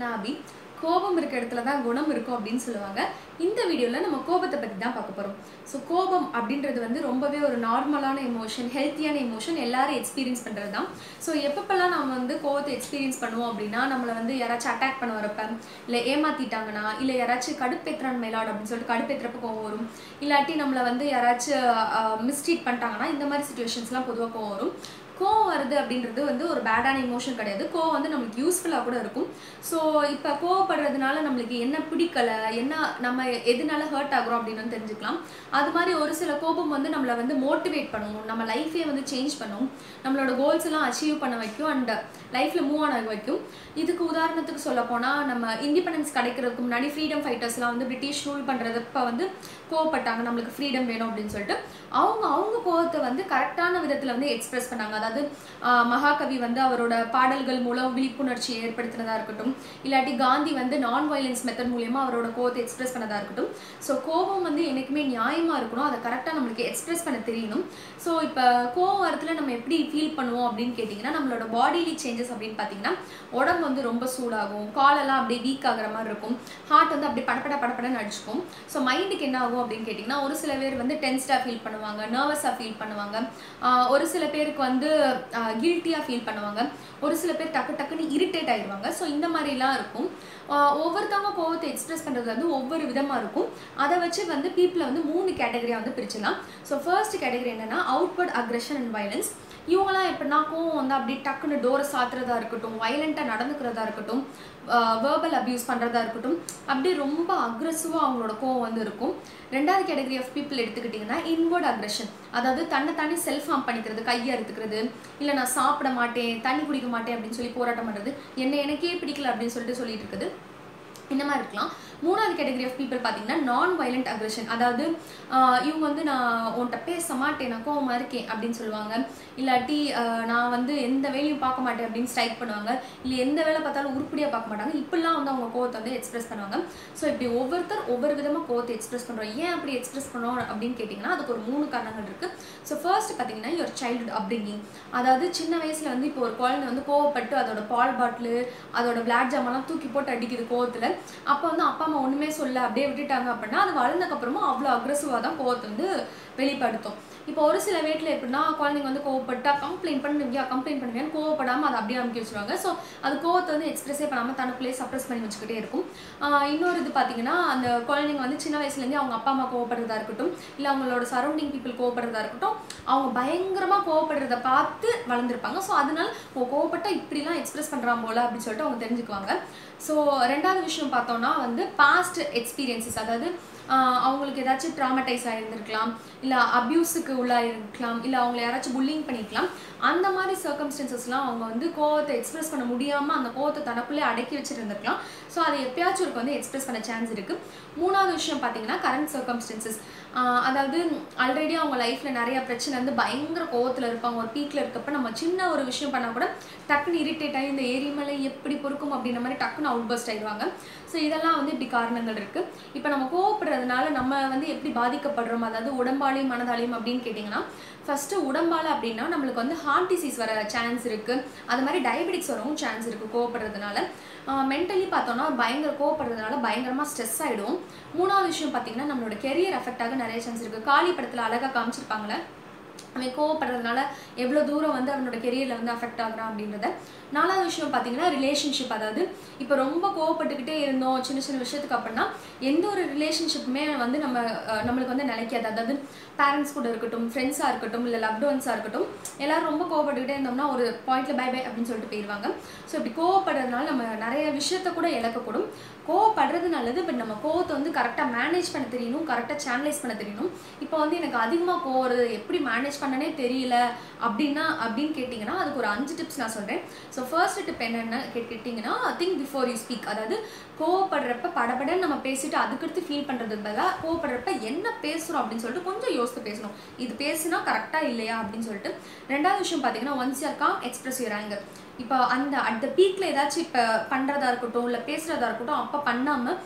நான் அபி. கோபம் இருக்க இடத்துல தான் குணம் இருக்கும் அப்படின்னு சொல்லுவாங்க. இந்த வீடியோவில் நம்ம கோபத்தை பற்றி தான் பார்க்க போகிறோம் ஸோ கோபம் அப்படின்றது வந்து ரொம்பவே ஒரு நார்மலான எமோஷன் ஹெல்த்தியான எமோஷன் எல்லாரும் எக்ஸ்பீரியன்ஸ் பண்ணுறது தான். ஸோ எப்பப்பெல்லாம் நம்ம வந்து கோபத்தை எக்ஸ்பீரியன்ஸ் பண்ணுவோம் அப்படின்னா நம்மளை வந்து யாராச்சும் அட்டாக் பண்ண வரப்ப இல்லை ஏமாத்திட்டாங்கன்னா இல்லை யாராச்சும் கடுப்பேற்றான் மேலாடு அப்படின்னு சொல்லிட்டு கடுப்பேற்றுறப்ப கோவம் வரும். இல்லாட்டி நம்மளை வந்து யாராச்சும் மிஸ்ட்ரீட் பண்ணிட்டாங்கன்னா இந்த மாதிரி சுச்சுவேஷன்ஸ்லாம் பொதுவாக கோவம் வரும். கோவம் வருது அப்படின்றது வந்து ஒரு பேடான இமோஷன் கிடையாது. கோவம் வந்து நம்மளுக்கு யூஸ்ஃபுல்லாக கூட இருக்கும். ஸோ இப்போ கோவப்படுறதுனால நம்மளுக்கு என்ன பிடிக்கல என்ன நம்ம எதனால ஹர்ட் ஆகுறோம் அப்படின்னு தெரிஞ்சுக்கலாம். அது மாதிரி ஒரு சில கோபம் வந்து நம்மளை வந்து மோட்டிவேட் பண்ணும். நம்ம லைஃபே வந்து சேஞ்ச் பண்ணும். நம்மளோட கோல்ஸ் எல்லாம் அச்சீவ் பண்ண வைக்கும் அண்ட் லைஃப்பில் மூவ் ஆன வைக்கும். இதுக்கு உதாரணத்துக்கு சொல்ல போனால் நம்ம இண்டிபெண்டன்ஸ் கிடைக்கிறதுக்கு முன்னாடி ஃப்ரீடம் ஃபைட்டர்ஸ்லாம் வந்து பிரிட்டிஷ் ரூல் பண்ணுறதப்ப வந்து கோவப்பட்டாங்க. நம்மளுக்கு ஃப்ரீடம் வேணும் அப்படின்னு சொல்லிட்டு. அவங்க அவங்க கோவத்தை வந்து கரெக்டான விதத்தில் வந்து எக்ஸ்பிரஸ் பண்ணாங்க. அதாவது மகாகவி வந்து அவரோட பாடல்கள் மூலம் விழிப்புணர்ச்சி ஏற்படுத்தினதாக இருக்கட்டும் இல்லாட்டி காந்தி வந்து நான் வயலன்ஸ் மெத்தட் மூலயமா அவரோட கோவத்தை எக்ஸ்பிரஸ் பண்ணதாக இருக்கட்டும். ஸோ கோபம் வந்து என்னைக்குமே நியாயமாக இருக்கணும். அதை கரெக்டாக நம்மளுக்கு எக்ஸ்பிரஸ் பண்ண தெரியணும். ஸோ இப்போ கோவம் வரத்தில் நம்ம எப்படி ஃபீல் பண்ணுவோம் அப்படின்னு கேட்டிங்கன்னா நம்மளோட பாடிலி சேஞ்சஸ் அப்படின்னு பார்த்தீங்கன்னா உடம்பு வந்து ரொம்ப சூடாகும். காலெல்லாம் அப்படியே வீக் ஆகிற மாதிரி இருக்கும். ஹார்ட் வந்து அப்படியே படப்பட படப்படன்னு அடிச்சுக்கும். ஸோ மைண்டுக்கு என்ன ஆகும் அப்படின்னு கேட்டிங்கன்னா ஒரு சில பேர் வந்து டென்ஸ்டாக ஃபீல் பண்ணுவாங்க நர்வஸாக ஃபீல் பண்ணுவாங்க. ஒரு சில பேருக்கு வந்து கில்ட்டியாக ஃபீல் பண்ணுவாங்க. ஒரு சில பேர் டக்கு டக்குன்னு இரிட்டேட் ஆயிடுவாங்க. ஸோ இந்த மாதிரிலாம் இருக்கும். ஒவ்வொருத்தவங்க கோவத்தை எக்ஸ்பிரஸ் பண்ணுறது வந்து ஒவ்வொரு விதமாக இருக்கும். அதை வச்சு வந்து பீப்புளை வந்து மூணு கேட்டகரியாக வந்து பிரிச்சலாம் ஸோ ஃபர்ஸ்ட் கேட்டகரி என்னென்னா அவுட்வர்ட் அக்ரெஷன் அண்ட் வயலன்ஸ் இவங்களாம் எப்படின்னா கோவம் வந்து அப்படியே டக்குன்னு டோரை சாத்துறதா இருக்கட்டும் வயலண்ட்டாக நடந்துக்கிறதா இருக்கட்டும் வேர்பல் அப்யூஸ் பண்ணுறதா இருக்கட்டும் அப்படியே ரொம்ப அக்ரெசிவாக அவங்களோட கோவம் வந்து இருக்கும். ரெண்டாவது கேட்டகரி ஆஃப் பீப்புள் எடுத்துக்கிட்டிங்கன்னா இன்வர்ட் அக்ரெஷன் அதாவது தன்னை தானே செல்ஃப் ஹார்ம் பண்ணிக்கிறது கையை அறுத்துக்கிறது. இல்லை நான் சாப்பிட மாட்டேன் தண்ணி குடிக்க மாட்டேன் அப்படின்னு சொல்லி போராட்டம் பண்ணுறது என்ன எனக்கே பிடிக்கல அப்படின்னு சொல்லிட்டு சொல்லிட்டு இருக்குது. இந்த மாதிரி இருக்கலாம். மூணாவது கேட்டகரி ஆஃப் பீப்புள் பார்த்தீங்கன்னா நான் வயலண்ட் அக்ரெஷன் அதாவது இவங்க வந்து நான் உன்கிட்ட பேச மாட்டேன் நான் கோவமாக இருக்கேன் அப்படின்னு சொல்லுவாங்க. இல்லாட்டி நான் வந்து எந்த வேலையும் பார்க்க மாட்டேன் அப்படின்னு ஸ்ட்ரைக் பண்ணுவாங்க. இல்லை எந்த வேலை பார்த்தாலும் உருப்படியாக பார்க்க மாட்டாங்க. இப்படிலாம் வந்து அவங்க கோவத்தை வந்து எக்ஸ்பிரஸ் பண்ணுவாங்க. ஸோ இப்படி ஒவ்வொருத்தர் ஒவ்வொரு விதமாக கோவத்தை எக்ஸ்பிரஸ் பண்ணுறோம் ஏன் அப்படி எக்ஸ்பிரஸ் பண்ணோம் அப்படின்னு கேட்டிங்கன்னா அதுக்கு ஒரு மூணு காரணங்கள் இருக்குது ஸோ ஃபர்ஸ்ட் பார்த்தீங்கன்னா யுவர் சைல்டுஹுட் அப்ரிங்கிங் அதாவது சின்ன வயசில் வந்து இப்போ ஒரு குழந்தை வந்து கோவப்பட்டு அதோட பால் பாட்டிலு அதோட பிளாக் ஜாமெல்லாம் தூக்கி போட்டு அடிக்குது கோவத்தில். அப்போ வந்து அப்பா அம்மா ஒன்றுமே சொல்ல அப்படியே விட்டுட்டாங்க அப்படின்னா அது வளர்ந்ததுக்கப்புறமா அவ்வளோ அக்ரெசிவாக தான் கோவத்தை வந்து வெளிப்படுத்தும். இப்போ ஒரு சில வீட்டில் எப்படின்னா குழந்தைங்க வந்து கோவப்பட்டா கம்ப்ளைண்ட் பண்ணுவியா கம்ப்ளைண்ட் பண்ணுவியான்னு கோவப்படாமல் அதை அப்படியே அமுக்கி வச்சுருவாங்க. ஸோ அது கோவத்தை வந்து எக்ஸ்பிரஸே பண்ணாமல் தனக்குள்ளேயே சப்ரஸ் பண்ணி வச்சுக்கிட்டே இருக்கும். இன்னொரு இது பார்த்தீங்கன்னா அந்த குழந்தைங்க வந்து சின்ன வயசுலேருந்தே அவங்க அப்பா அம்மா கோவப்படுறதா இருக்கட்டும் இல்லை அவங்களோட சரௌண்டிங் பீப்புள் கோவப்படுறதா இருக்கட்டும் அவங்க பயங்கரமாக கோவப்படுறத பார்த்து வளர்ந்துருப்பாங்க. ஸோ அதனால ஓ கோவப்பட்டா இப்படிலாம் எக்ஸ்பிரஸ் பண்ணுறான் போல அப்படின்னு சொல்லிட்டு அவங்க தெரிஞ்சுக்குவாங்க. ஸோ ரெண்டாவது விஷயம் பார்த்தோம்னா வந்து பாஸ்ட் எக்ஸ்பீரியன்சஸ் அதாவது அவங்களுக்கு ஏதாச்சும் ட்ராமடைஸ் ஆகிருந்திருக்கலாம் இல்லை அப்யூஸுக்கு உள்ளாயிருக்கலாம் இல்லை அவங்கள யாராச்சும் புல்லிங் பண்ணிக்கலாம் அந்த மாதிரி சர்க்கம்ஸ்டன்சஸ்லாம் அவங்க வந்து கோவத்தை எக்ஸ்பிரஸ் பண்ண முடியாமல் அந்த கோவத்தை தனக்குள்ளே அடக்கி வச்சுருந்துருக்கலாம். ஸோ அதை எப்பயாச்சும் இருக்கு வந்து எக்ஸ்பிரஸ் பண்ண சான்ஸ் இருக்குது மூணாவது விஷயம் பார்த்தீங்கன்னா கரண்ட் சர்க்கம்ஸ்டன்சஸ் அதாவது ஆல்ரெடி அவங்க லைஃப்பில் நிறையா பிரச்சனை வந்து பயங்கர கோவத்தில் இருப்பாங்க. ஒரு பீக்கில் இருக்கப்ப நம்ம சின்ன ஒரு விஷயம் பண்ணால் கூட டக்குன்னு இரிட்டேட் ஆகி இந்த ஏரிமலை எப்படி பொறுக்கும் அப்படின்ற மாதிரி டக்குன்னு அவுட் பஸ்ட் ஆயிடுவாங்க. ஸோ இதெல்லாம் வந்து எப்படி காரணங்கள் இருக்குது இப்போ நம்ம கோவப்படுறதுனால நம்ம வந்து எப்படி பாதிக்கப்படுறோம்? அதாவது உடம்பாலையும் மனதாலையும் அப்படின்னு கேட்டிங்கன்னா ஃபஸ்ட்டு உடம்பால் அப்படின்னா நம்மளுக்கு வந்து ஹார்ட் டிசீஸ் வர சான்ஸ் இருக்குது அது மாதிரி டயபெட்டிக்ஸ் வரவும் சான்ஸ் இருக்குது கோவப்படுறதுனால. மென்டலி பார்த்தோன்னா பயங்கர கோவப்படுறதுனால பயங்கரமாக ஸ்ட்ரெஸ் ஆகிடும் மூணாவது விஷயம் பார்த்தீங்கன்னா நம்மளோட கெரியர் அஃபெக்ட் ஆக நிறைய சான்ஸ் இருக்குது காளி படத்தில் அழகாக காமிச்சிருப்பாங்களே அவன் கோவப்படுறதுனால எவ்வளோ தூரம் வந்து அவனோட கெரியரில் வந்து அஃபெக்ட் ஆகுறான் அப்படின்றத. நாலாவது விஷயம் பார்த்தீங்கன்னா ரிலேஷன்ஷிப் அதாவது இப்போ ரொம்ப கோவப்பட்டுக்கிட்டே இருந்தோம் சின்ன சின்ன விஷயத்துக்கு அப்படின்னா எந்த ஒரு ரிலேஷன்ஷிப்புமே வந்து நம்ம நம்மளுக்கு வந்து நிலைக்காது. அதாவது பேரண்ட்ஸ் கூட இருக்கட்டும் ஃப்ரெண்ட்ஸாக இருக்கட்டும் இல்லை லவ்ட் ஒன்ஸாக இருக்கட்டும் எல்லோரும் ரொம்ப கோவப்பட்டுக்கிட்டே இருந்தோம்னா ஒரு பாயிண்ட்ல பை பை அப்படின்னு சொல்லிட்டு போயிடுவாங்க ஸோ இப்படி கோவப்படுறதுனால நம்ம நிறைய விஷயத்த கூட இழக்கக்கூடும். கோவப்படுறது நல்லது பட் நம்ம கோவத்தை வந்து கரெக்டாக மேனேஜ் பண்ண தெரியணும் கரெக்டாக சேனலைஸ் பண்ண தெரியணும். இப்போ வந்து எனக்கு அதிகமாக கோவம் எப்படி மேனேஜ் பண்ணனே தெரியல அப்படின்னா அப்படின்னு கேட்டிங்கன்னா அதுக்கு ஒரு அஞ்சு டிப்ஸ் நான் சொல்கிறேன் ஸோ ஃபர்ஸ்ட் டிப் என்னென்ன கேட்டிங்கன்னா திங்க் பிஃபோர் யூ ஸ்பீக் அதாவது கோவப்படுறப்ப படபடன்னு நம்ம பேசிட்டு அதுக்கடுத்து ஃபீல் பண்ணுறதுக்கு பதிலாக கோவப்படுறப்ப என்ன பேசுகிறோம் அப்படின்னு சொல்லிட்டு கொஞ்சம் யோசித்து பேசணும். இது பேசுனா கரெக்டாக இல்லையா அப்படின்னு சொல்லிட்டு. ரெண்டாவது விஷயம் பார்த்தீங்கன்னா ஒன்ஸ் யார் காம் எக்ஸ்பிரஸ் யூர் ஆங்கர் இப்போ அந்த அட் த பீக்கில் ஏதாச்சும் இப்போ பண்ணுறதா இருக்கட்டும் இல்லை பேசுகிறதா இருக்கட்டும் அப்போ பண்ணாமல்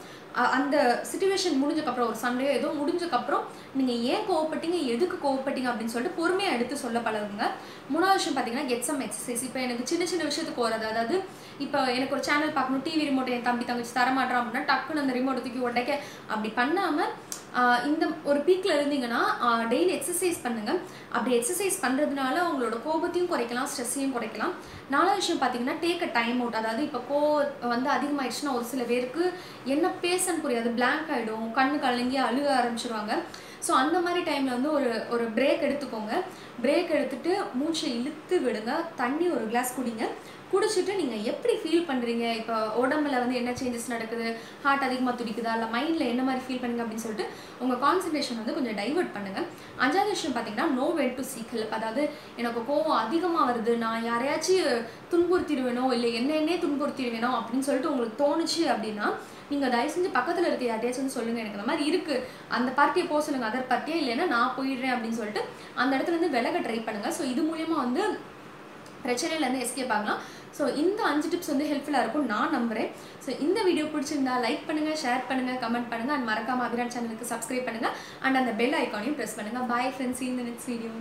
அந்த சுச்சுவேஷன் முடிஞ்சக்கப்புறம் ஒரு சண்டையோ ஏதோ முடிஞ்சக்கப்புறம் நீங்கள் ஏன் கோவப்பட்டீங்க? எதுக்கு கோவப்பட்டீங்க? அப்படின்னு சொல்லிட்டு பொறுமையாக எடுத்து சொல்ல பழகுங்க. மூணாவது விஷயம் பார்த்தீங்கன்னா கெட் சம் எக்ஸசைஸ் இப்போ எனக்கு சின்ன சின்ன விஷயத்துக்கு போகிறது அதாவது இப்போ எனக்கு ஒரு சேனல் பார்க்கணும் டிவி ரிமோட் என் தம்பி தங்கச்சி தரமாட்டான் அப்படின்னா டக்குன்னு அந்த ரிமோட் தூக்கி உடைக்க. அப்படி பண்ணாமல் இந்த ஒரு பீக்கில் இருந்தீங்கன்னா டெய்லி எக்ஸசைஸ் பண்ணுங்கள் அப்படி எக்ஸசைஸ் பண்ணுறதுனால உங்களோட கோபத்தையும் குறைக்கலாம் ஸ்ட்ரெஸ்ஸையும் குறைக்கலாம். நாலாவது விஷயம் பார்த்தீங்கன்னா டேக் அ டைம் அவுட் அதாவது இப்போ கோ வந்து அதிகமாயிடுச்சுன்னா ஒரு சில பேருக்கு என்ன பேசன்னு புரியாது. பிளாங்க் ஆகிடும் கண்ணு கலங்கி அழுக ஆரம்பிச்சிருவாங்க. ஸோ அந்த மாதிரி டைமில் வந்து ஒரு ஒரு பிரேக் எடுத்துக்கோங்க. பிரேக் எடுத்துட்டு மூச்சை இழுத்து விடுங்க. தண்ணி ஒரு கிளாஸ் குடிங்க. குடிச்சிட்டு நீங்கள் எப்படி ஃபீல் பண்ணுறீங்க இப்போ உடம்புல வந்து என்ன சேஞ்சஸ் நடக்குது? ஹார்ட் அதிகமாக துடிக்குதா? இல்லை மைண்டில் என்ன மாதிரி ஃபீல் பண்ணுங்க அப்படின்னு சொல்லிட்டு உங்கள் கான்சன்ட்ரேஷன் வந்து கொஞ்சம் டைவர்ட் பண்ணுங்கள் அஞ்சாவது விஷயம் பார்த்தீங்கன்னா know well to seek help அதாவது எனக்கு கோவம் அதிகமாக வருது. நான் யாரையாச்சும் துன்புறுத்திடுவேனோ இல்லை என்னென்னே துன்புறுத்திடுவேனோ அப்படின்னு சொல்லிட்டு உங்களுக்கு தோணுச்சு அப்படின்னா நீங்கள் தயவு செஞ்சு பக்கத்தில் இருக்க யார்ட்டையாச்சும் வந்து சொல்லுங்கள் எனக்கு இந்த மாதிரி இருக்குது அந்த பார்ட்டியை போக சொல்லுங்கள் அதர் பார்ட்டியே? இல்லைன்னா நான் போயிடுறேன் அப்படின்னு சொல்லிட்டு அந்த இடத்துல இருந்து விலக ட்ரை பண்ணுங்கள் ஸோ இது மூலயமா வந்து பிரச்சனையிலேருந்து எஸ்கேப் ஆகலாம். ஸோ இந்த அஞ்சு டிப்ஸ் வந்து ஹெல்ப்ஃபுல்லாக இருக்கும். நான் நம்புகிறேன் ஸோ இந்த வீடியோ பிடிச்சிருந்தா லைக் பண்ணுங்கள் ஷேர் பண்ணுங்கள் கமெண்ட் பண்ணுங்க அண்ட் மறக்காம அபிரான் சேனலுக்கு சப்ஸ்கிரைப் பண்ணுங்க. அண்ட் அந்த பெல் ஐக்கானையும் ப்ரெஸ் பண்ணுங்கள் பாய் ஃப்ரெண்ட்ஸ் இந்த நெக்ஸ்ட் வீடியோ